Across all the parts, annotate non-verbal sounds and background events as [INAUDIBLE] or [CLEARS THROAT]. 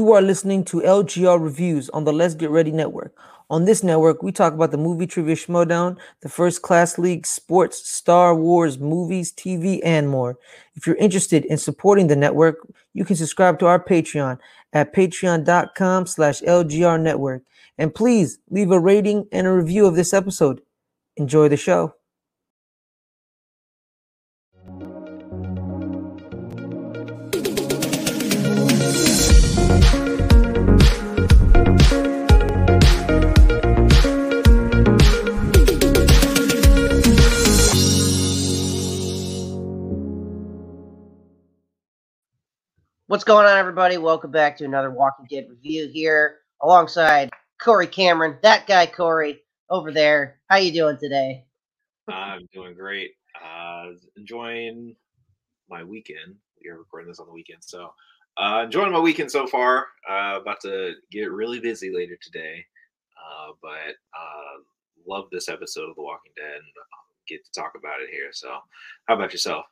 You are listening to LGR Reviews on the Let's Get Ready Network. On this network, we talk about the movie trivia Schmoedown, the first class league, sports, Star Wars, movies, TV, and more. If you're interested in supporting the network, you can subscribe to our Patreon at patreon.com slash LGR network. And please leave a rating and a review of this episode. Enjoy the show. What's going on, everybody? Welcome back to another Walking Dead review here, alongside Cory Cameron, that guy Cory over there. How you doing today? I'm doing great. Uh, enjoying my weekend. We are recording this on the weekend, so uh, enjoying my weekend so far. Uh, about to get really busy later today, uh, but uh, love this episode of The Walking Dead and get to talk about it here. So, how about yourself?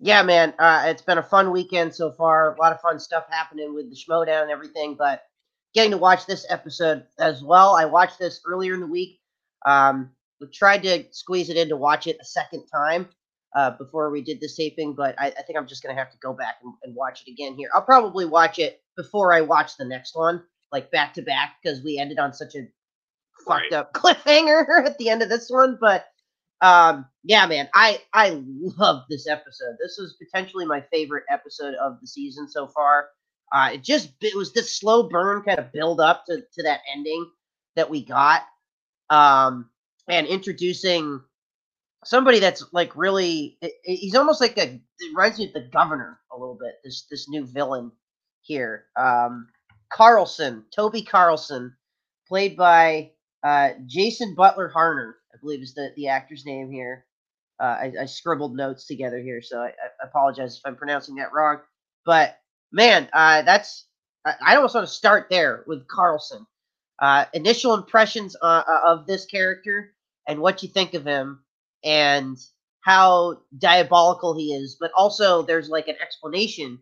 Yeah, man. Uh, it's been a fun weekend so far. A lot of fun stuff happening with the Schmoedown and everything, but getting to watch this episode as well. I watched this earlier in the week. Um, we tried to squeeze it in to watch it a second time uh, before we did this taping, but I, I think I'm just going to have to go back and, and watch it again here. I'll probably watch it before I watch the next one, like back to back, because we ended on such a fucked Right. up [LAUGHS] cliffhanger at the end of this one. But um, yeah, man, I I love this episode. This was potentially my favorite episode of the season so far. Uh, it just it was this slow burn kind of build up to to that ending that we got, um, and introducing somebody that's like really i- i- he's almost like a it reminds me of the governor a little bit. This this new villain here, um, Carlson, Toby Carlson, played by uh, Jason Butler Harner, believe is the the actor's name here. Uh, I, I scribbled notes together here, so I, I apologize if I'm pronouncing that wrong. But man, uh, that's I, I almost want to start there with Carlson. Uh, initial impressions uh, uh, of this character and what you think of him, and how diabolical he is. But also, there's like an explanation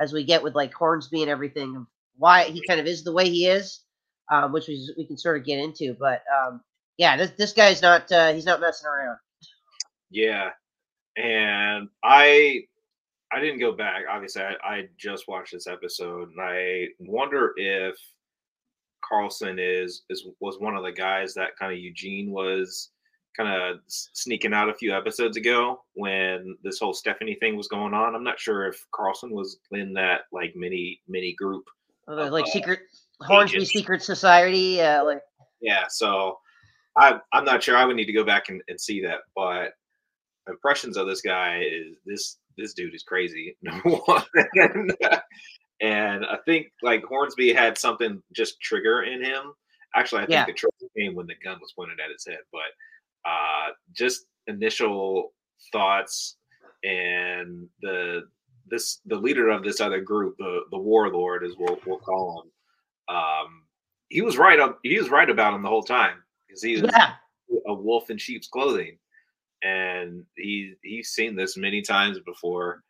as we get with like Hornsby and everything of why he kind of is the way he is, um, which we we can sort of get into. But um, yeah, this this guy's not uh, he's not messing around. Yeah, and I I didn't go back. Obviously, I, I just watched this episode, and I wonder if Carlson is is was one of the guys that kind of Eugene was kind of sneaking out a few episodes ago when this whole Stephanie thing was going on. I'm not sure if Carlson was in that like mini mini group. Uh, like Uh, secret Hornsby secret society. Uh, like Yeah, so I I'm not sure. I would need to go back and, and see that, but impressions of this guy is this this dude is crazy. [LAUGHS] Number one, and, and I think like Hornsby had something just trigger in him. Actually, I think Yeah. the trigger came when the gun was pointed at his head, but uh, just initial thoughts and the this the leader of this other group, the the warlord, as we'll we'll call him. Um, he was right up. He was right about him the whole time because he was yeah, a wolf in sheep's clothing, and he he's seen this many times before,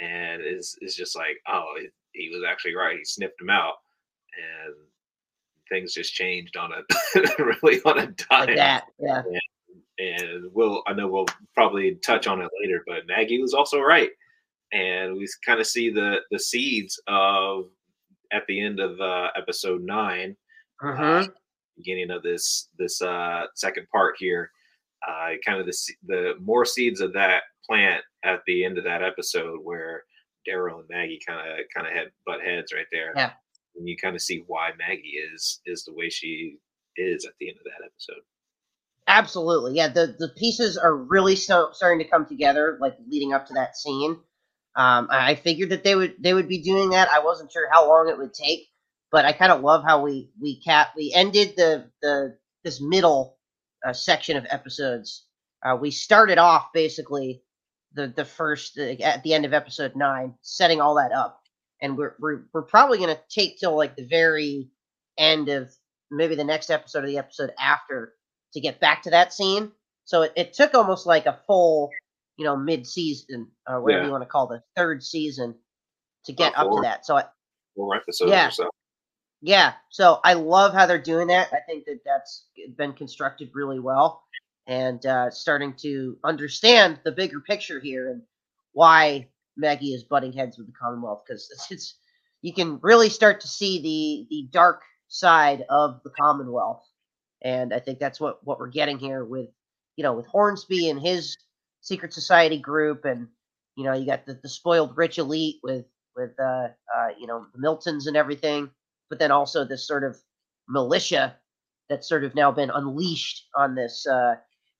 and is is just like, oh, he, he was actually right. He sniffed him out, and things just changed on a [LAUGHS] really on a dime. like that. Yeah, And we'll I know we'll probably touch on it later, but Maggie was also right, and we kind of see the the seeds of at the end of uh, episode nine Mhm. Beginning of this this uh second part here uh kind of the the more seeds of that plant at the end of that episode where daryl and maggie kind of kind of had butt heads right there Yeah. and you kind of see why maggie is is the way she is at the end of that episode absolutely. Yeah, the the pieces are really so, starting to come together, like leading up to that scene. Um, I I figured that they would they would be doing that. I wasn't sure how long it would take, but I kind of love how we we cap we ended the the this middle uh, section of episodes. Uh, we started off basically the the first uh, at the end of episode nine, setting all that up, and we're we're we're probably gonna take till like the very end of maybe the next episode of the episode after to get back to that scene. So it, it took almost like a full, you know, mid season or whatever Yeah. you want to call the third season to get About up to that. So I, four episodes Yeah. or so Yeah, so I love how they're doing that. I think that that's been constructed really well, and uh, starting to understand the bigger picture here and why Maggie is butting heads with the Commonwealth because it's, it's you can really start to see the the dark side of the Commonwealth, and I think that's what what we're getting here with you know with Hornsby and his secret society group, and you know you got the, the spoiled rich elite with with uh, uh, you know the Miltons and everything but then also this sort of militia that's sort of now been unleashed on this uh,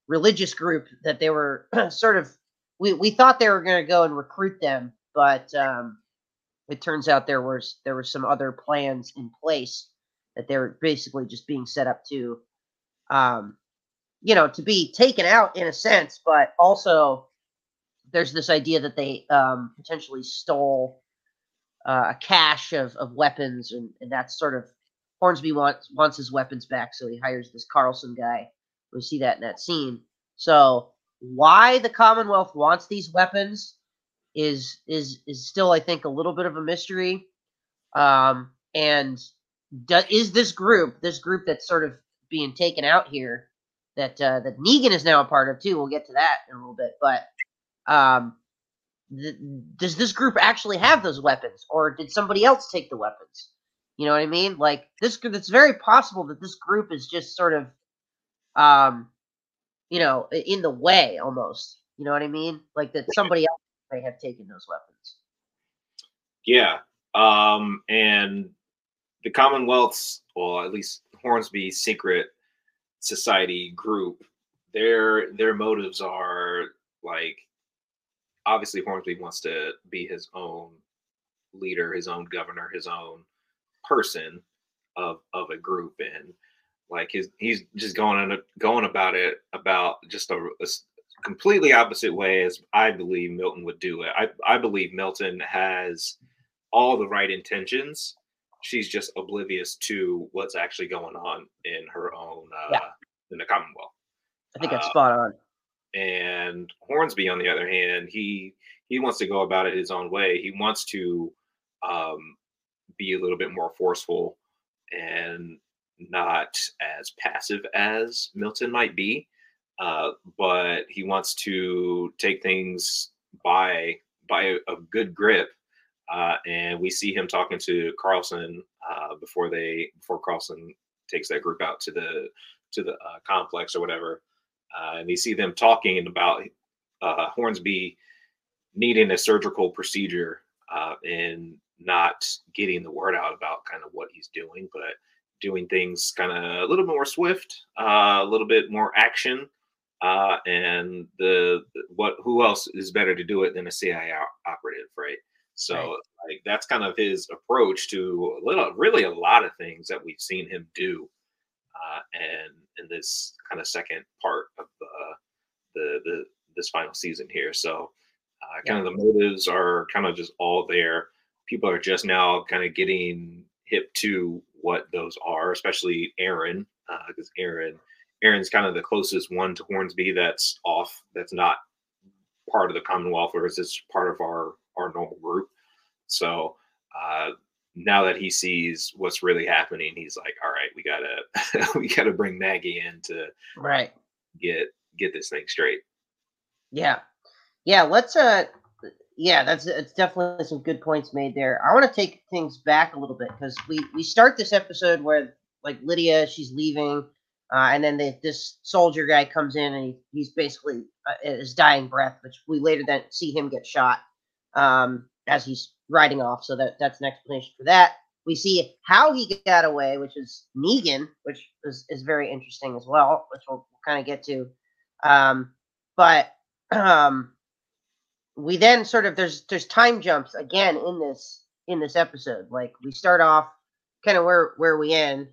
religious group that they were [CLEARS THROAT] sort of we, we thought they were going to go and recruit them but um, it turns out there was there were some other plans in place that they were basically just being set up to um, you know to be taken out in a sense but also there's this idea that they um, potentially stole uh, a cache of, of weapons, and, and that's sort of Hornsby wants wants his weapons back, so he hires this Carlson guy. We see that in that scene. So why the Commonwealth wants these weapons is is is still, I think, a little bit of a mystery. Um, and do, is this group, this group that's sort of being taken out here, that uh, that Negan is now a part of too? We'll get to that in a little bit, but um, th- does this group actually have those weapons, or did somebody else take the weapons? You know what I mean? Like this, it's very possible that this group is just sort of, um, you know, in the way almost. You know what I mean? Like that somebody else may have taken those weapons. Yeah, um, and the Commonwealth's, well, at least Hornsby's secret society group, their their motives are like obviously Hornsby wants to be his own leader, his own governor, his own person of of a group, and like his he's just going on going about it about just a, a completely opposite way as I believe Milton would do it. I I believe Milton has all the right intentions. She's just oblivious to what's actually going on in her own uh, yeah. in the Commonwealth. I think that's uh, spot on. And Hornsby, on the other hand, he he wants to go about it his own way. He wants to um, be a little bit more forceful and not as passive as Milton might be, uh, but he wants to take things by by a, good grip. Uh, and we see him talking to Carlson uh, before they before Carlson takes that group out to the to the uh, complex or whatever. Uh, and you see them talking about uh, Hornsby needing a surgical procedure uh, and not getting the word out about kind of what he's doing, but doing things kind of a little more swift, uh, a little bit more action. Uh, and the what who else is better to do it than a CIA operative, right? So right. like that's kind of his approach to a little, really a lot of things that we've seen him do uh, and in this kind of second part of the the, the this final season here. So uh, kind yeah. of the motives are kind of just all there. People are just now kind of getting hip to what those are, especially Aaron, because uh, Aaron Aaron's kind of the closest one to Hornsby that's off, that's not part of the Commonwealth, whereas it's part of our our normal group. So uh, now that he sees what's really happening, he's like, all right, we gotta [LAUGHS] we gotta bring Maggie in to right get get this thing straight. Yeah. Yeah, let's uh yeah, that's it's definitely some good points made there. I want to take things back a little bit because we we start this episode where like Lydia, she's leaving, uh, and then the, this soldier guy comes in and he, he's basically uh, his dying breath, which we later then see him get shot um, as he's riding off. So that that's an explanation for that. We see how he got away, which is Negan, which is, is very interesting as well, which we'll, we'll kind of get to. Um, but [CLEARS THROAT] um, we then sort of there's there's time jumps again in this in this episode. Like we start off kind of where where we end,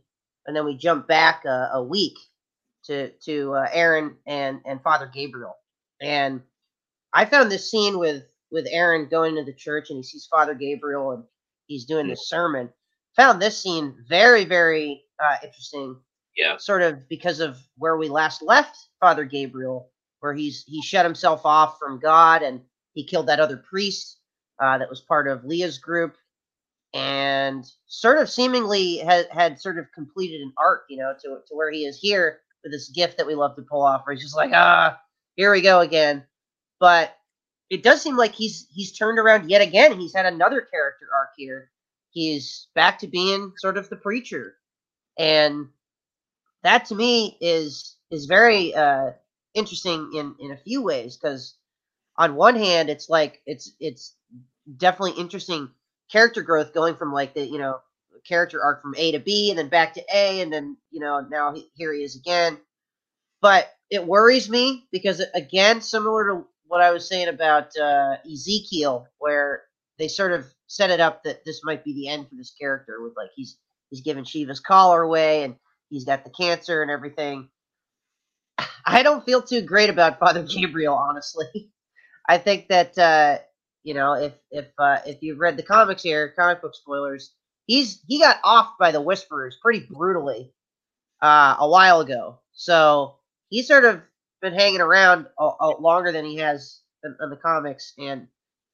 and then we jump back a, a week to to uh, Aaron and and Father Gabriel. And I found this scene with with Aaron going to the church and he sees Father Gabriel and he's doing the sermon. Found this scene very, very uh, interesting. Yeah. Sort of because of where we last left Father Gabriel, where he's he shut himself off from God and he killed that other priest uh, that was part of Leah's group. and sort of seemingly had had sort of completed an arc, you know, to to where he is here with this gift that we love to pull off, where he's just like, ah, here we go again. But it does seem like he's he's turned around yet again. He's had another character arc here. He's back to being sort of the preacher, and that to me is is very uh, interesting in in a few ways because on one hand it's like it's it's definitely interesting character growth going from like the you know character arc from A to B and then back to A and then you know now he, here he is again. But it worries me because again, similar to what I was saying about uh, Ezekiel, where they sort of set it up that this might be the end for this character with like he's he's giving Shiva's collar away and he's got the cancer and everything. I don't feel too great about Father [LAUGHS] Gabriel, honestly. I think that uh, you know if if uh, if you've read the comics here, comic book spoilers, he's he got off by the Whisperers pretty brutally uh, a while ago. So he sort of been hanging around a, a longer than he has in, in the comics, and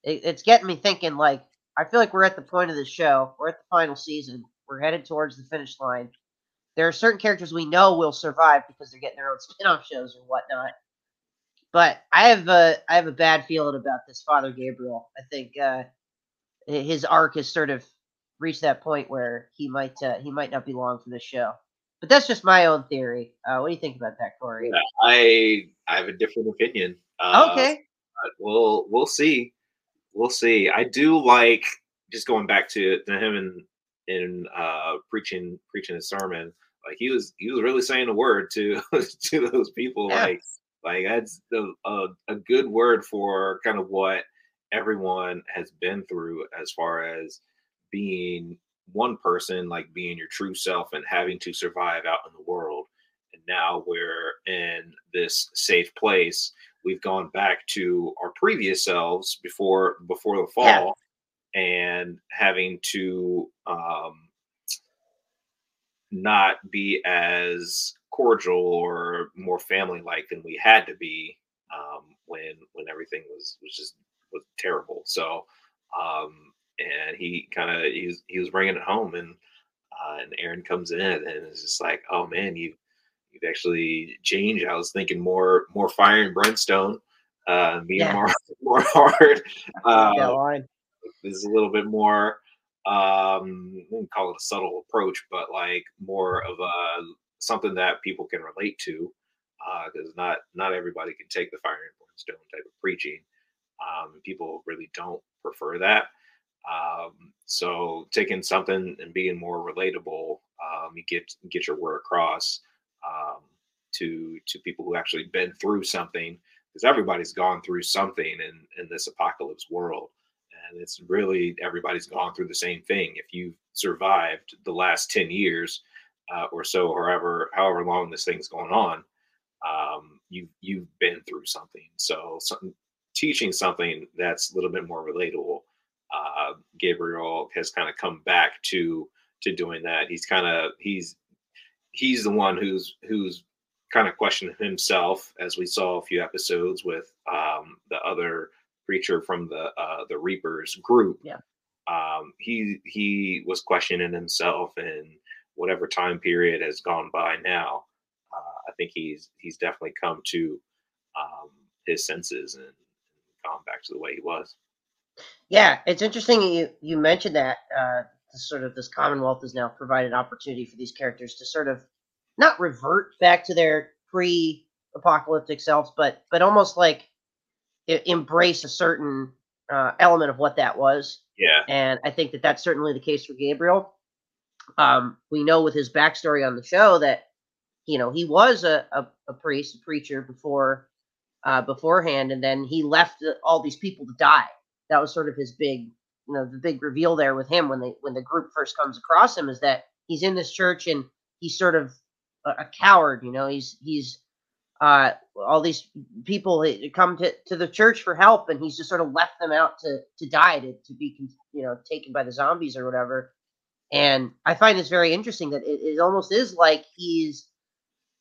it, it's getting me thinking. Like I feel like we're at the point of the show. We're at the final season. We're headed towards the finish line. There are certain characters we know will survive because they're getting their own [LAUGHS] spin-off shows or whatnot. But I have a I have a bad feeling about this Father Gabriel. I think uh, his arc has sort of reached that point where he might uh, he might not be long for this show. But that's just my own theory. Uh, what do you think about that, Cory? Yeah, I I have a different opinion. Uh, okay. We'll we'll see. We'll see. I do like just going back to, to him and in uh, preaching preaching his sermon. Like he was he was really saying a word to [LAUGHS] to those people. Yeah. Like like that's the, a, a good word for kind of what everyone has been through as far as being one person, like being your true self and having to survive out in the world. And now we're in this safe place. We've gone back to our previous selves before before the fall yeah. and having to um not be as cordial or more family like than we had to be um, when when everything was was just was terrible. So um, and he kind of he was he was bringing it home and uh, and Aaron comes in and it's just like oh man you you've actually changed. I was thinking more more fire and brimstone, uh, being yeah. more more hard. Uh, yeah, this is a little bit more um I wouldn't call it a subtle approach, but like more of a something that people can relate to because uh, not not everybody can take the fire and brimstone type of preaching. Um, people really don't prefer that. Um, so taking something and being more relatable, um, you get get your word across um, to to people who actually been through something because everybody's gone through something in in this apocalypse world and it's really everybody's gone through the same thing if you've survived the last 10 years uh, or so, however however long this thing's going on, um, you you've been through something. So some, teaching something that's a little bit more relatable. Gabriel has kind of come back to to doing that. He's kind of he's he's the one who's who's kind of questioned himself, as we saw a few episodes with um, the other preacher from the uh, the Reapers group. Yeah. Um, he he was questioning himself and whatever time period has gone by now, uh, I think he's he's definitely come to um, his senses and, and gone back to the way he was. Yeah, it's interesting you you mentioned that. Uh, sort of this Commonwealth has now provided opportunity for these characters to sort of not revert back to their pre-apocalyptic selves, but but almost like embrace a certain uh, element of what that was. Yeah, and I think that that's certainly the case for Gabriel. Um, we know with his backstory on the show that you know he was a, a, a priest, a preacher before uh, beforehand, and then he left all these people to die. That was sort of his big, you know, the big reveal there with him when they when the group first comes across him is that he's in this church and he's sort of a, a coward. You know, he's he's uh, all these people come to, to the church for help, and he's just sort of left them out to to die to to be you know taken by the zombies or whatever. And I find this very interesting that it, it almost is like he's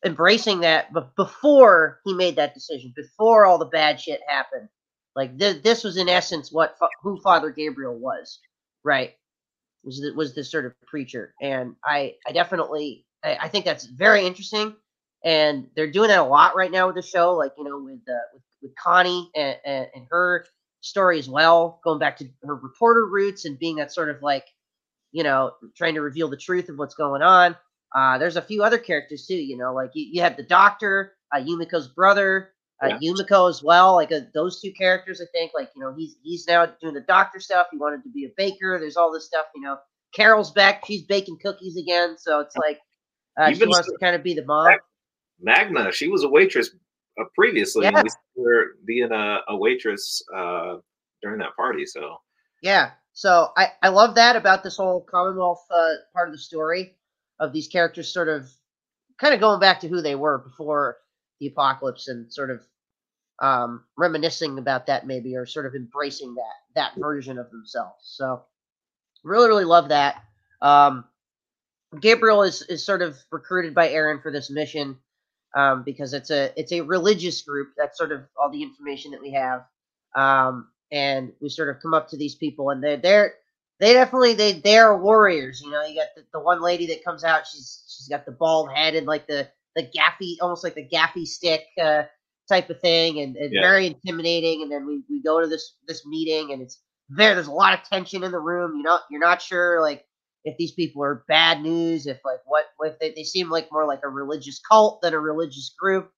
embracing that, but before he made that decision, before all the bad shit happened, like th- this was in essence what who Father Gabriel was, right? was the, was this sort of preacher, and I I definitely I, I think that's very interesting, and they're doing that a lot right now with the show, like you know with uh, with, with Connie and, and, and her story as well, going back to her reporter roots and being that sort of like you know trying to reveal the truth of what's going on. Uh, there's a few other characters too, you know, like you, you have the doctor, uh, Yumiko's brother, uh, Yeah. Yumiko as well. Like uh, those two characters, I think. Like you know, he's he's now doing the doctor stuff. He wanted to be a baker. There's all this stuff. You know, Carol's back. She's baking cookies again. So it's [LAUGHS] like uh, she wants to kind of be the mom. Magna, she was a waitress uh, previously. Yeah. We saw her being a, a waitress uh, during that party. So Yeah. So I, I love that about this whole Commonwealth uh, part of the story of these characters sort of kind of going back to who they were before the apocalypse and sort of um, reminiscing about that maybe or sort of embracing that that version of themselves. So really really love that. Um, Gabriel is is sort of recruited by Aaron for this mission um, because it's a it's a religious group. That's sort of all the information that we have. Um, and we sort of come up to these people, and they're they're they definitely they they are warriors. You know, you got the, the one lady that comes out. She's she's got the bald head and like the the gaffy, almost like the gaffy stick uh, type of thing, and, and Yeah. very intimidating. And then we, we go to this this meeting, and it's there. There's a lot of tension in the room. You know, you're not sure like if these people are bad news, if like what if they, they seem like more like a religious cult than a religious group.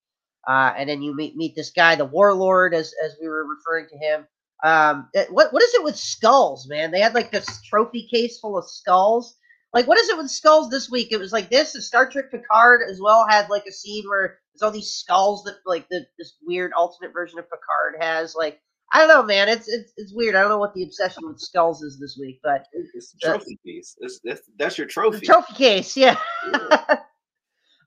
Uh, and then you meet meet this guy, the warlord, as as we were referring to him. Um, what what is it with skulls, man? They had like this trophy case full of skulls. Like, what is it with skulls this week? It was like this. And Star Trek Picard as well had like a scene where there's all these skulls that like the this weird alternate version of Picard has. Like, I don't know, man. It's it's it's weird. I don't know what the obsession with skulls is this week, but it's Yeah. trophy piece. It's, that's, that's your trophy. trophy case, yeah. [LAUGHS]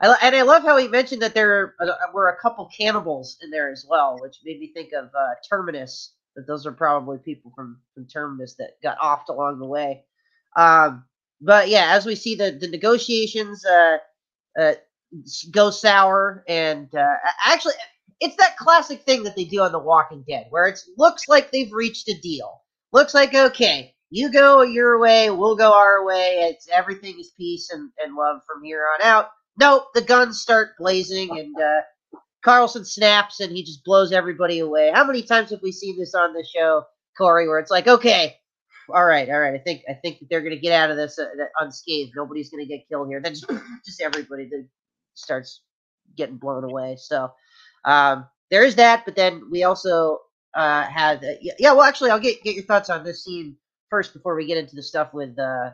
I, and I love how he mentioned that there uh, were a couple cannibals in there as well, which made me think of uh, Terminus. That those are probably people from, from Terminus that got offed along the way. Um, but yeah, as we see the the negotiations uh, uh, go sour, and uh, actually, it's that classic thing that they do on The Walking Dead, where it looks like they've reached a deal. Looks like okay, you go your way, we'll go our way. It's everything is peace and, and love from here on out. Nope, the guns start blazing [LAUGHS] and uh, Carlson snaps and he just blows everybody away. How many times have we seen this on the show, Cory? Where it's like, okay, all right, all right, I think I think that they're gonna get out of this uh, unscathed. Nobody's gonna get killed here. Then just, [CLEARS THROAT] just everybody that starts getting blown away. So um, there is that, but then we also uh, had uh, yeah, yeah. Well, actually, I'll get get your thoughts on this scene first before we get into the stuff with uh,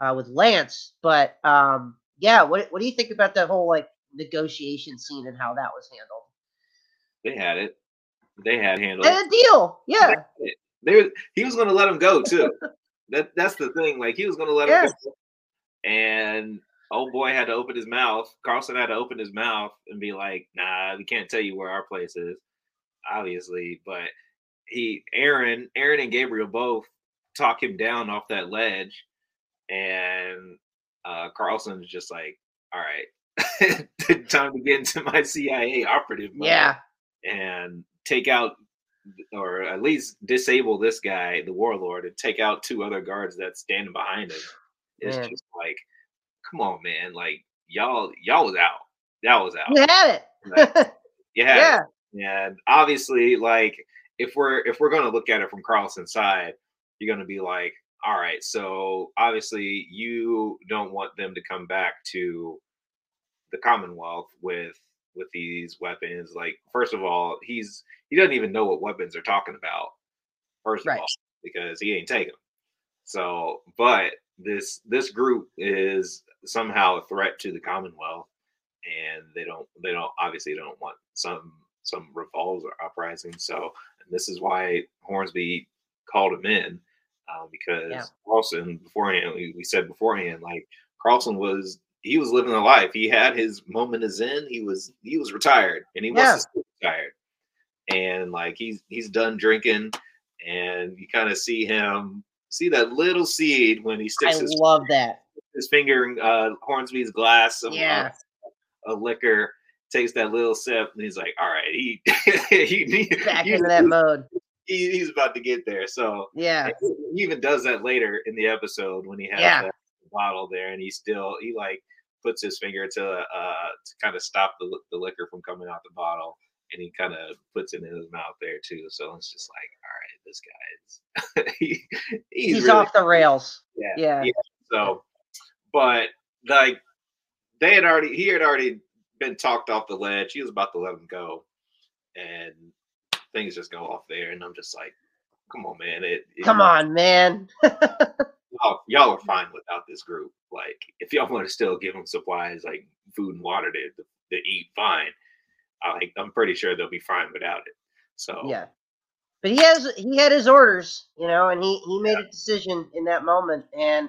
uh with Lance. But um, yeah, what what do you think about that whole like negotiation scene and how that was handled? They had it. They had handled And a deal, yeah, They were, he was going to let him go too. that that's the thing. Like he was going to let him go, and old boy had to open his mouth. Carlson had to open his mouth and be like, "Nah, we can't tell you where our place is, obviously." But he, Aaron, Aaron and Gabriel both talk him down off that ledge, and uh, Carlson's just like, "All right, [LAUGHS] time to get into my CIA operative mode." yeah, and take out or at least disable this guy, the warlord, and take out two other guards that's standing behind him. It's Man. just like, come on, man! Like y'all, y'all was out. Y'all was out. you had Like, it. [LAUGHS] yeah, yeah, and obviously, like if we're if we're gonna look at it from Carlson's side, you're gonna be like, all right, so obviously you don't want them to come back to the Commonwealth with with these weapons. Like, first of all, he's he doesn't even know what weapons they're talking about. First Right. of all, because he ain't taking them. So, but this this group is somehow a threat to the Commonwealth, and they don't they don't obviously don't want some some revolts or uprising. So, and this is why Hornsby called him in uh, because Yeah. Carlson beforehand we, we said beforehand like Carlson was he was living a life. He had his moment of zen. He was he was retired and he Yeah. stay retired. And like he's he's done drinking and you kind of see him see that little seed when he I sticks his, love that. his finger in uh, Hornsby's glass of, Yeah. of liquor, takes that little sip, and he's like, "All right, he [LAUGHS] he, he Back into that mode. he, he's about to get there. So Yeah. he even does that later in the episode when he has Yeah. that bottle there, and he still he like puts his finger to uh to kind of stop the the liquor from coming out the bottle, and he kind of puts it in his mouth there too. So it's just like, all right, this guy is [LAUGHS] he, he's, He's, really, off the rails. yeah, Yeah. So, but like they had already he had already been talked off the ledge. He was about to let him go, and things just go off there, and I'm just like. Come on, man! It, it- Come on, man. [LAUGHS] y'all, y'all are fine without this group. Like, if y'all want to still give them supplies like food and water to, to, eat, fine. I like, I'm pretty sure they'll be fine without it. So Yeah. But he has he had his orders, you know, and he he made a decision in that moment, and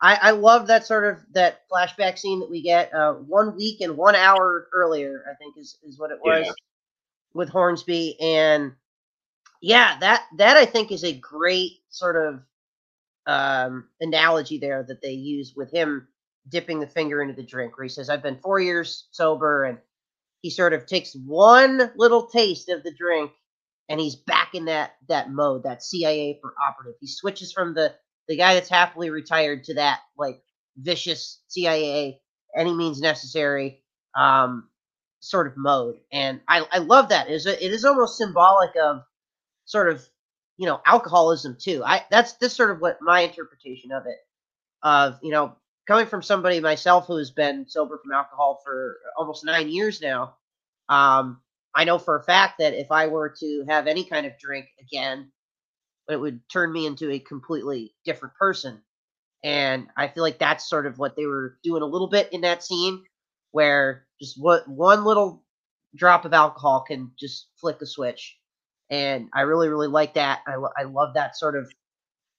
I I love that sort of that flashback scene that we get uh, one week and one hour earlier, I think is is what it was Yeah. with Hornsby, and yeah, that that I think is a great sort of um, analogy there that they use with him dipping the finger into the drink, where he says, "I've been four years sober," and he sort of takes one little taste of the drink and he's back in that that mode, that CIA for operative. He switches from the the guy that's happily retired to that like vicious CIA any means necessary um sort of mode. And I I love that. It is it is almost symbolic of sort of you know alcoholism too. I that's this sort of what my interpretation of it of you know coming from somebody myself who has been sober from alcohol for almost nine years now. Um, I know for a fact that if I were to have any kind of drink again, it would turn me into a completely different person. And I feel like that's sort of what they were doing a little bit in that scene, where just what one little drop of alcohol can just flick a switch. And I really, really like that. I, lo- I love that sort of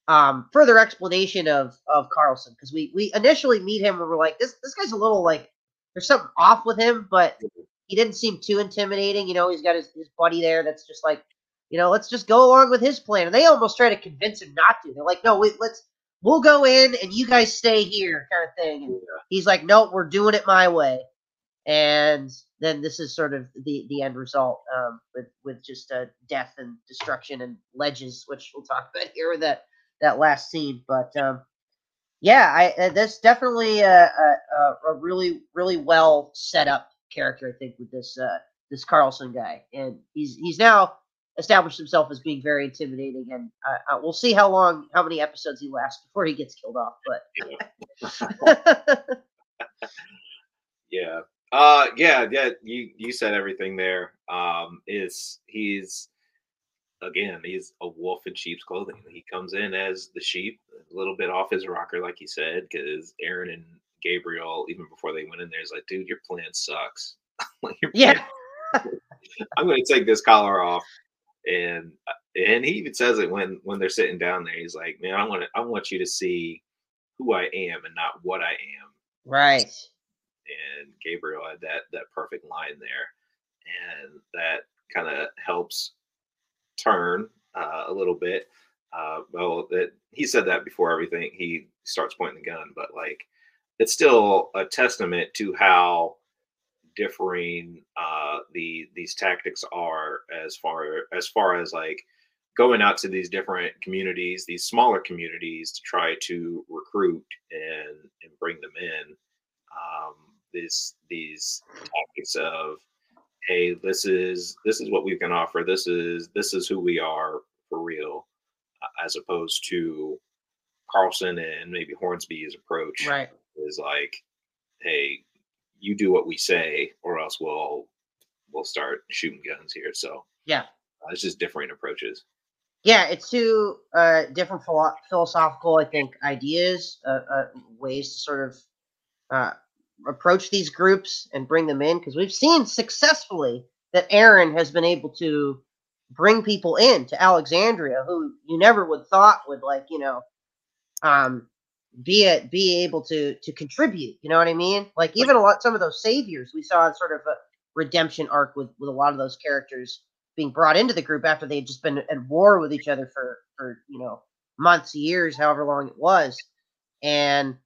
um, further explanation of of Carlson because we we initially meet him and we're like this this guy's a little like there's something off with him, but he didn't seem too intimidating. You know, he's got his, his buddy there that's just like, you know, let's just go along with his plan. And they almost try to convince him not to. They're like, no, wait, let's we'll go in and you guys stay here, kind of thing. And he's like, no, we're doing it my way. And then this is sort of the the end result um, with with just uh, death and destruction and ledges, which we'll talk about here with that that last scene. But um, yeah, I uh, that's definitely a, a, a- a really really well set up character. I think with this uh, this Carlson guy, and he's he's now established himself as being very intimidating. And uh, uh, we'll see how long, how many episodes he lasts [LAUGHS] before he gets killed off. But yeah. [LAUGHS] [LAUGHS] Uh yeah, yeah, you you said everything there. Um is he's again, he's a wolf in sheep's clothing. He comes in as the sheep, a little bit off his rocker, like he said, because Aaron and Gabriel, even before they went in there, is like, dude, your plan sucks. [LAUGHS] like, your yeah, [LAUGHS] I'm going to take this collar off, and uh, and he even says it when when they're sitting down there. He's like, man, I want to, I want you to see who I am and not what I am right. And Gabriel had that that perfect line there, and that kind of helps turn uh, a little bit. Uh, well, that he said that before everything he starts pointing the gun, but like it's still a testament to how differing uh, the these tactics are as far as far as like going out to these different communities, these smaller communities, to try to recruit and and bring them in um, these these tactics of hey this is this is what we can offer this is this is who we are for real as opposed to carlson and maybe hornsby's approach Right. is like hey you do what we say or else we'll we'll start shooting guns here so Yeah. uh, it's just different approaches Yeah, it's two uh, different philo- philosophical, I think, ideas, uh, uh, ways to sort of uh, approach these groups and bring them in. Because we've seen successfully that Aaron has been able to bring people in to Alexandria who you never would thought would like, you know, um, be it be able to to contribute. You know what I mean? Like even a lot some of those saviors we saw sort of a redemption arc with with a lot of those characters being brought into the group after they had just been at war with each other for for you know months, years, however long it was. And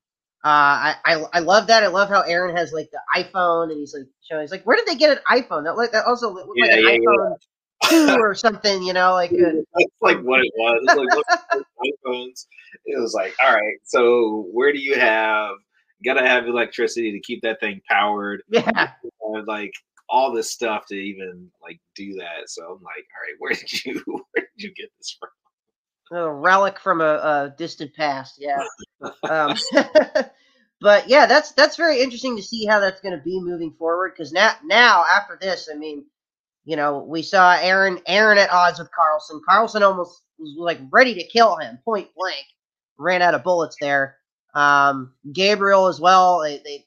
uh, I, I I love that. I love how Aaron has like the iPhone and he's like showing. He's like, where did they get an iPhone? That like that also looked like an yeah, yeah. iPhone two or something, you know, like uh, [LAUGHS] That's like what it was. Like iPhones. It was like, all right, so where do you have? Gotta have electricity to keep that thing powered. yeah, [LAUGHS] like all this stuff to even like do that. So I'm like, all right, where did you [LAUGHS] where did you get this from? A relic from a, a distant past. Yeah. [LAUGHS] Um, [LAUGHS] but yeah, that's that's very interesting to see how that's going to be moving forward. Because now, now after this, I mean, you know, we saw Aaron Aaron at odds with Carlson. Carlson almost was like ready to kill him, point blank. Ran out of bullets there. Um, Gabriel as well. They, they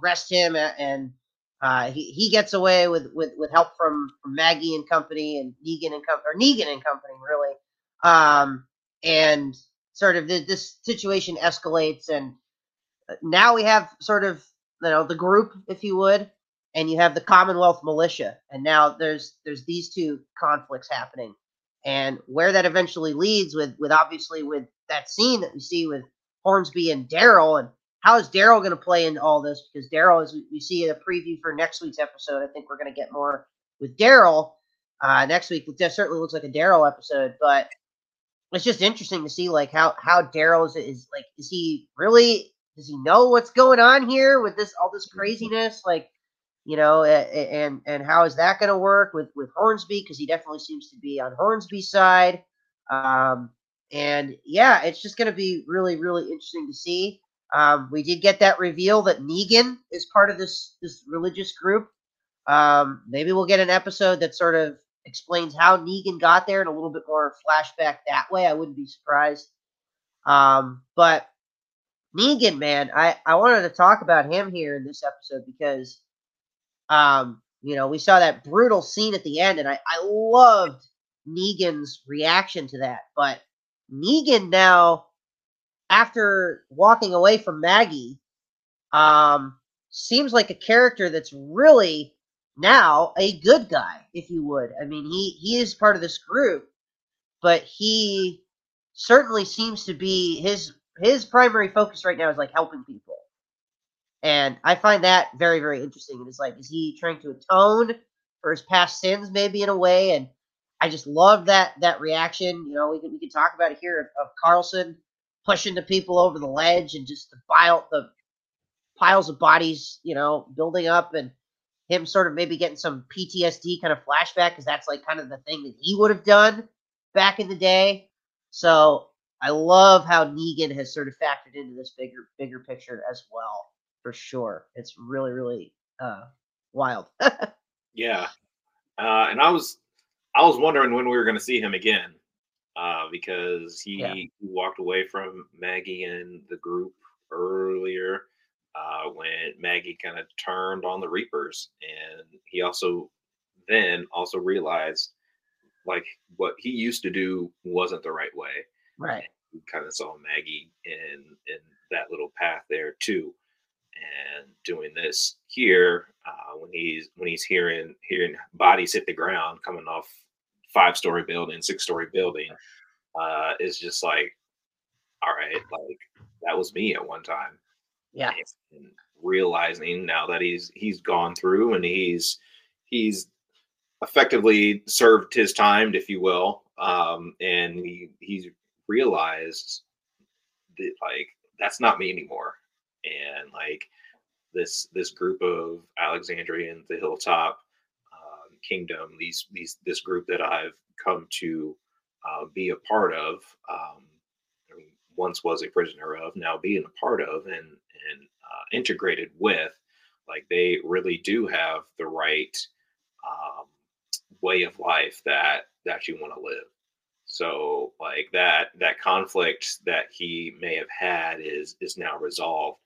arrest him and uh, he, he gets away with, with, with help from, from Maggie and company and Negan and company or Negan and company really. Um, and sort of this, this situation escalates and uh, now we have sort of you know the group if you would and you have the commonwealth militia and now there's there's these two conflicts happening. And where that eventually leads with with obviously with that scene that we see with hornsby and daryl and how is daryl going to play into all this? Because daryl as we, see in a preview for next week's episode i think we're going to get more with daryl uh, next week it certainly looks like a daryl episode but it's just interesting to see like how how daryl is, is like is he really does he know what's going on here with this all this craziness? Like you know and and how is that going to work with with hornsby? Because he definitely seems to be on hornsby's side. Um and yeah it's just going to be really really interesting to see. Um we did get that reveal that negan is part of this this religious group. Um maybe we'll get an episode that sort of explains how negan got there and a little bit more flashback that way i wouldn't be surprised um but Negan, man, I, I wanted to talk about him here in this episode because, um, you know, we saw that brutal scene at the end, and I, I loved Negan's reaction to that. But Negan now, after walking away from Maggie, um, seems like a character that's really now a good guy, if you would. I mean, he he is part of this group, but he certainly seems to be his his primary focus right now is like helping people. And I find that very, very interesting. It's like, is he trying to atone for his past sins, maybe in a way? And I just love that that reaction. You know, we can we can talk about it here of, of Carlson pushing the people over the ledge and just the pile the piles of bodies, you know, building up and him sort of maybe getting some PTSD kind of flashback because that's like kind of the thing that he would have done back in the day. So I love how Negan has sort of factored into this bigger bigger picture as well, for sure. It's really really uh, wild. [LAUGHS] yeah, uh, and I was I was wondering when we were going to see him again uh, because he, yeah. he walked away from Maggie and the group earlier uh, when Maggie kind of turned on the Reapers, and he also then also realized like what he used to do wasn't the right way Right. We kind of saw Maggie in in that little path there too, and doing this here uh, when he's when he's hearing hearing bodies hit the ground coming off five story building, six story building, uh, is just like, all right, like that was me at one time. Yeah. And realizing now that he's he's gone through and he's he's effectively served his time, if you will, um, and he he's realized that like that's not me anymore and like this this group of alexandrian the hilltop um, kingdom these these this group that i've come to uh, be a part of um, once was a prisoner of now being a part of and and uh, integrated with like they really do have the right um, way of life that that you want to live. So like that that conflict that he may have had is is now resolved,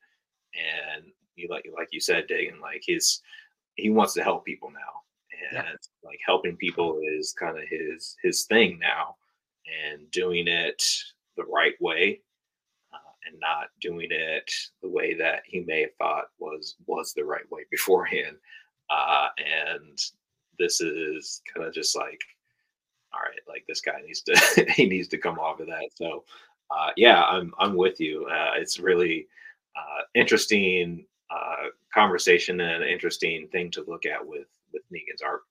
and you like like you said, Dagan, like his he wants to help people now, and yeah. like helping people is kind of his his thing now, and doing it the right way, and not doing it the way that he may have thought was was the right way beforehand, uh, and this is kind of just like all right, like this guy needs to [LAUGHS] he needs to come off of that. So uh, yeah, I'm I'm with you. Uh, it's really uh, interesting uh, conversation and an interesting thing to look at with with Negan's art.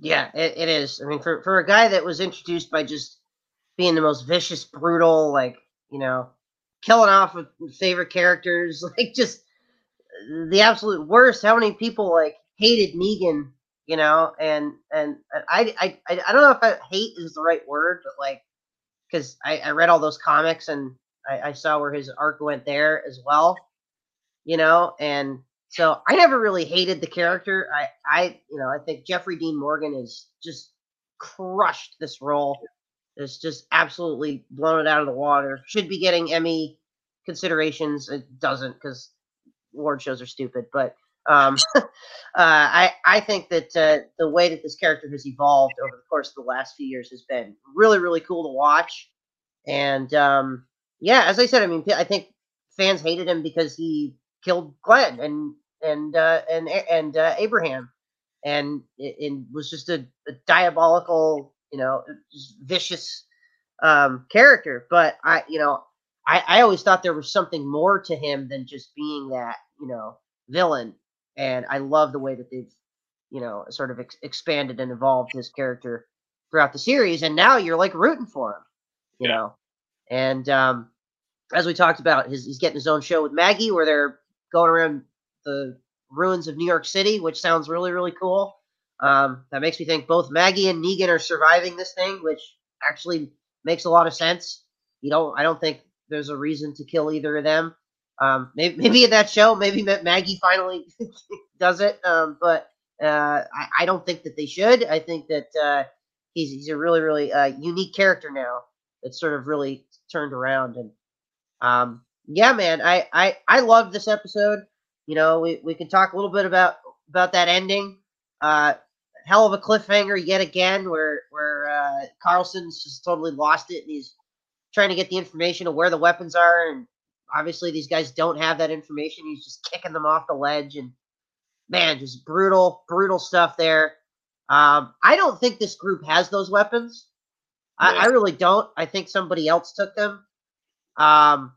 Yeah, it, it is. I mean, for for a guy that was introduced by just being the most vicious, brutal, like you know, killing off with favorite characters, [LAUGHS] like just the absolute worst. How many people like hated Negan, you know? And and, I I I don't know if I, hate is the right word, but like because I, I read all those comics and I, I saw where his arc went there as well, you know, and so I never really hated the character. I, I, you know, I think Jeffrey Dean Morgan is just crushed this role. It's just absolutely blown it out of the water. Should be getting Emmy considerations. It doesn't because award shows are stupid. But um, [LAUGHS] uh, I, I think that uh, the way that this character has evolved over the course of the last few years has been really, really cool to watch. And um, yeah, as I said, I mean, I think fans hated him because he killed Glenn and and uh, and and uh, Abraham, and it, was just a, a, diabolical, you know, vicious um, character. But I, you know, I, I always thought there was something more to him than just being that, you know, villain. And I love the way that they've, you know, sort of ex- expanded and evolved his character throughout the series. And now you're like rooting for him, you yeah. know. And um, as we talked about, his, he's getting his own show with Maggie where they're going around the ruins of New York City, which sounds really, really cool. Um, that makes me think both Maggie and Negan are surviving this thing, which actually makes a lot of sense. You don't, I don't think there's a reason to kill either of them. Um, maybe, [LAUGHS] maybe in that show, maybe Maggie finally [LAUGHS] does it. Um, but uh, I, I, don't think that they should. I think that uh, he's he's a really, really uh, unique character now. That's sort of really turned around and um, yeah, man, I I I loved this episode. You know, we, we can talk a little bit about about that ending. Hell of a cliffhanger yet again, where where uh, Carlson's just totally lost it, and he's trying to get the information of where the weapons are, and obviously these guys don't have that information. He's just kicking them off the ledge, and man, just brutal, brutal stuff there. Um, I don't think this group has those weapons. I, I really don't. I think somebody else took them. Um,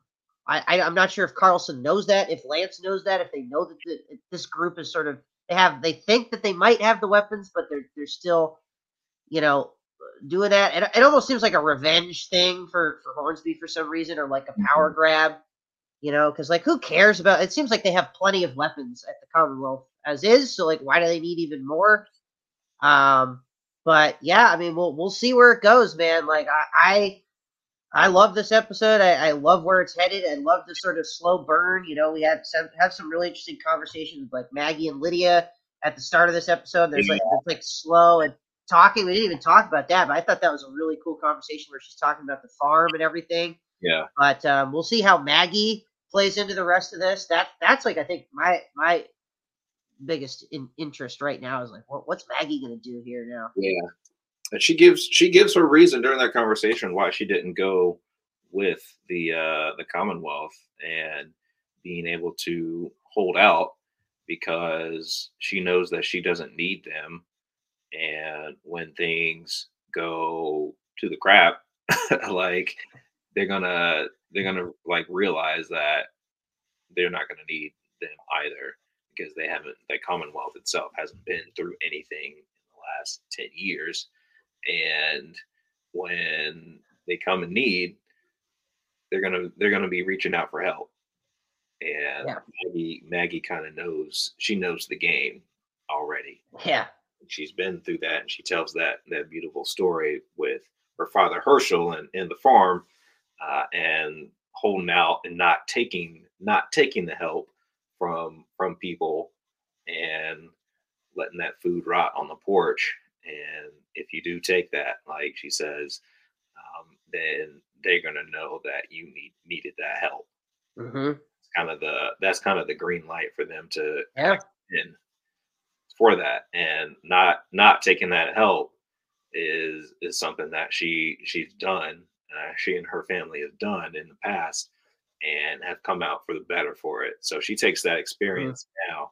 I, I am not sure if Carlson knows that, if Lance knows that, if they know that the, this group is sort of they have they think that they might have the weapons, but they're they're still, you know, doing that. And it almost seems like a revenge thing for for Hornsby for some reason, or like a power mm-hmm. grab, you know, because like who cares about? It seems like they have plenty of weapons at the Commonwealth as is, so like why do they need even more? Um, but yeah, I mean, we'll we'll see where it goes, man. Like I, I I love this episode. I, I, love where it's headed. I love the sort of slow burn. You know, we had some have some really interesting conversations with like Maggie and Lydia at the start of this episode. There's like it's like slow and talking. We didn't even talk about that, but I thought that was a really cool conversation where she's talking about the farm and everything. Yeah. But um, we'll see how Maggie plays into the rest of this. That that's like I think my my biggest in, interest right now is like what, what's Maggie gonna do here now? Yeah and she gives she gives her reason during that conversation why she didn't go with the uh, the Commonwealth and being able to hold out because she knows that she doesn't need them, and when things go to the crap, [LAUGHS] like they're gonna they're gonna like realize that they're not gonna need them either because they haven't the Commonwealth itself hasn't been through anything in the last 10 years and when they come in need, they're gonna they're gonna be reaching out for help. And yeah. Maggie Maggie kind of knows she knows the game already. Yeah, she's been through that, and she tells that that beautiful story with her father Hershel and, in the farm, uh, and holding out and not taking not taking the help from from people and letting that food rot on the porch and if you do take that, like she says, um, then they're gonna know that you need needed that help. Mm-hmm. It's kind of the that's kind of the green light for them to yeah. in for that, and not not taking that help is is something that she she's done. Uh, she and her family have done in the past and have come out for the better for it. So she takes that mm-hmm. experience mm-hmm. now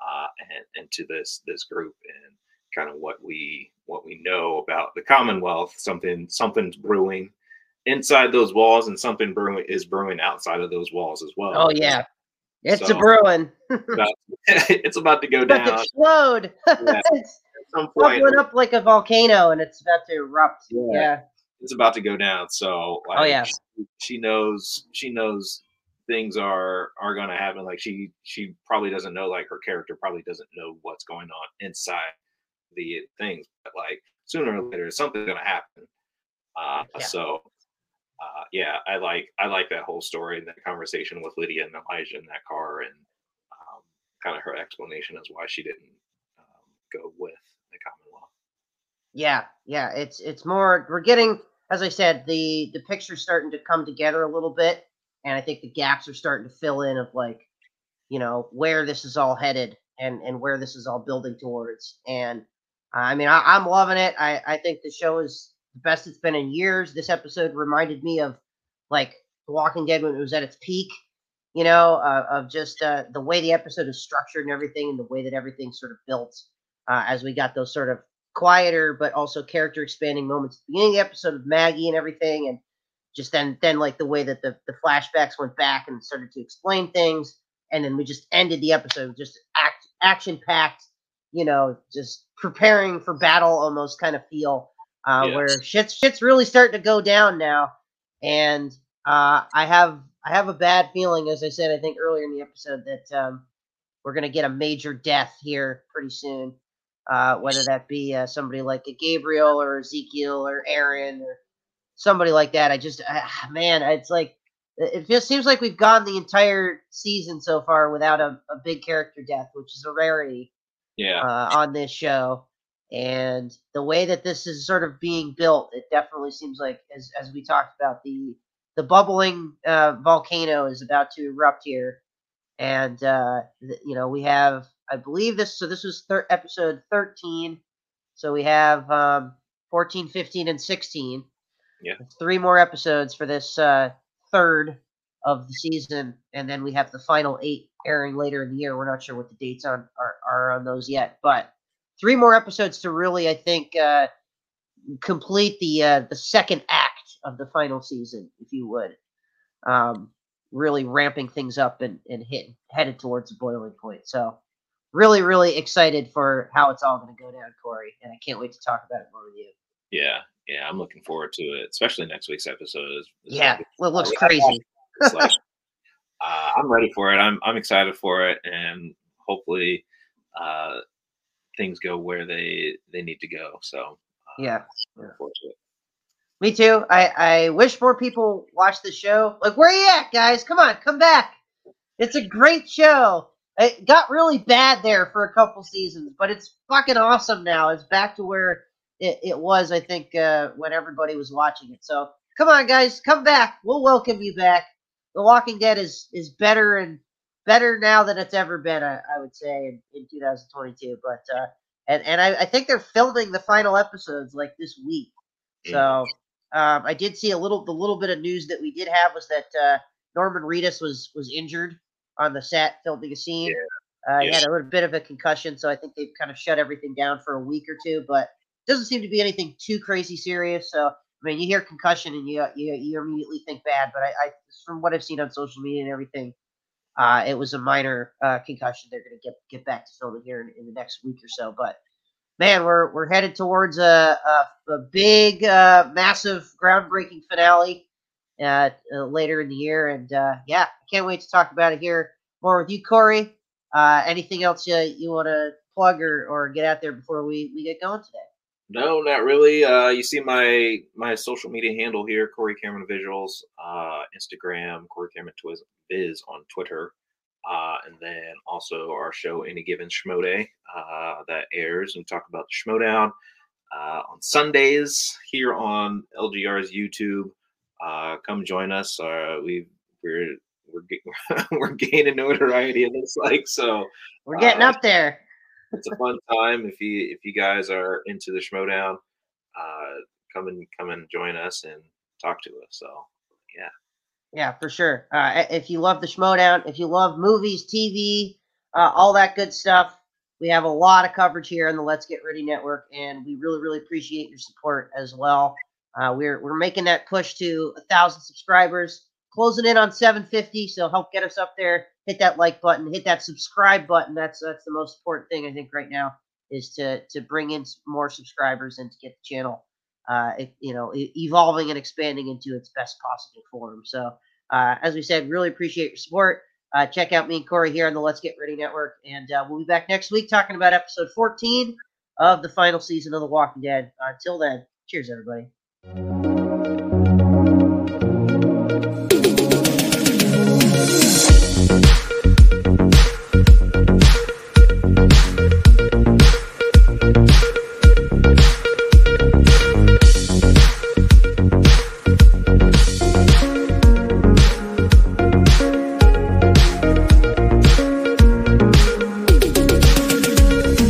uh, and into this this group and kind of what we what we know about the Commonwealth. Something something's brewing inside those walls, and something brewing is brewing outside of those walls as well. Oh yeah, it's so, a brewing. [LAUGHS] it's, about, [LAUGHS] it's about to go it's down. To explode. [LAUGHS] yeah. point, bubbling up like a volcano, and it's about to erupt. Yeah. Yeah, it's about to go down. So like, Oh, yeah. she, she knows she knows things are are going to happen. Like she she probably doesn't know. Like her character probably doesn't know what's going on inside the things. But like sooner or later, something's to happen. Uh, Yeah. So. Uh, yeah, I like I like that whole story and that conversation with Lydia and Elijah in that car, and um, kind of her explanation as why she didn't um, go with the Commonwealth. yeah, yeah. It's it's more. We're getting, as I said, the the picture's starting to come together a little bit, and I think the gaps are starting to fill in of like, you know, where this is all headed and and where this is all building towards. And I mean, I, I'm loving it. I I think the show is the best it's been in years. This episode reminded me of like The Walking Dead when it was at its peak. You know, uh, of just uh, the way the episode is structured and everything, and the way that everything sort of built uh, as we got those sort of quieter but also character expanding moments at the beginning of the episode of Maggie and everything, and just then then like the way that the, the flashbacks went back and started to explain things, and then we just ended the episode just act action packed, you know, just preparing for battle almost kind of feel, uh, Yes. where shit's shit's really starting to go down now, and uh, I have I have a bad feeling, as I said I think earlier in the episode that um, we're gonna get a major death here pretty soon uh, whether that be uh, somebody like a Gabriel or Ezekiel or Aaron or somebody like that. I just, ah, man, it's like it just seems like we've gone the entire season so far without a, a big character death, which is a rarity Yeah, uh, on this show. And the way that this is sort of being built, it definitely seems like, as as we talked about, the the bubbling uh, volcano is about to erupt here, and uh, th- you know we have, I believe this. So this was thir- episode thirteen. So we have um, 14, 15, and sixteen. Yeah. three more episodes for this uh, third of the season, and then we have the final eight airing later in the year. We're not sure what the dates on are, are on those yet, but three more episodes to really, I think, uh, complete the uh, the second act of the final season, if you would. Um, really ramping things up and and hit, headed towards the boiling point. So, really, really excited for how it's all going to go down, Cory, and I can't wait to talk about it more with you. yeah, yeah. I'm looking forward to it, especially next week's episode. Is, is Yeah, well, it looks crazy. It's like, [LAUGHS] uh, I'm ready for it. I'm I'm excited for it, and hopefully, uh, things go where they they need to go. So uh, Yeah. looking forward to it. Me too. I, I wish more people watch the show. Like, where you at, guys? Come on, come back. It's a great show. It got really bad there for a couple seasons, but it's fucking awesome now. It's back to where it, it was, I think, uh, when everybody was watching it. So come on, guys, come back. We'll welcome you back. The Walking Dead is is better and better now than it's ever been. I, I would say in, in 2022. But uh, and and I, I think they're filming the final episodes like this week. So um, I did see a little the little bit of news that we did have was that uh, Norman Reedus was was injured on the set filming a scene. Uh, he had a little bit of a concussion, so I think they've kind of shut everything down for a week or two. But doesn't seem to be anything too crazy serious. So I mean, you hear concussion and you you, you immediately think bad. But I, I from what I've seen on social media and everything, uh, it was a minor uh, concussion. They're going to get get back to filming here in, in the next week or so. But man, we're we're headed towards a a, a big, uh, massive, groundbreaking finale uh, uh, later in the year, and uh, yeah, I can't wait to talk about it here more with you, Cory. Uh, anything else you, you want to plug or, or get out there before we, we get going today? No, not really. Uh, you see my my social media handle here, Cory Cameron Visuals, uh, Instagram, Cory Cameron Twiz Biz on Twitter, uh, and then also our show Any Given Schmoday uh, that airs and we talk about the Schmoedown uh, on Sundays here on LGR's YouTube. Uh, come join us. Uh, we we're we're [LAUGHS] we're gaining notoriety. It looks like so We're getting up there. It's a fun time if you if you guys are into the Schmoedown, uh, come and come and join us and talk to us. So yeah, Yeah, for sure. Uh, if you love the Schmoedown, if you love movies, TV, uh, all that good stuff, we have a lot of coverage here on the Let's Get Ready Network, and we really, really appreciate your support as well. Uh, we're we're making that push to a thousand subscribers, closing in on 750. So help get us up there. Hit that like button, hit that subscribe button. That's that's the most important thing I think right now is to to bring in more subscribers and to get the channel, uh, you know, evolving and expanding into its best possible form. So, uh, as we said, really appreciate your support. Uh, check out me and Cory here on the Let's Get Ready Network, and uh, we'll be back next week talking about episode 14 of the final season of The Walking Dead. Until then, cheers, everybody.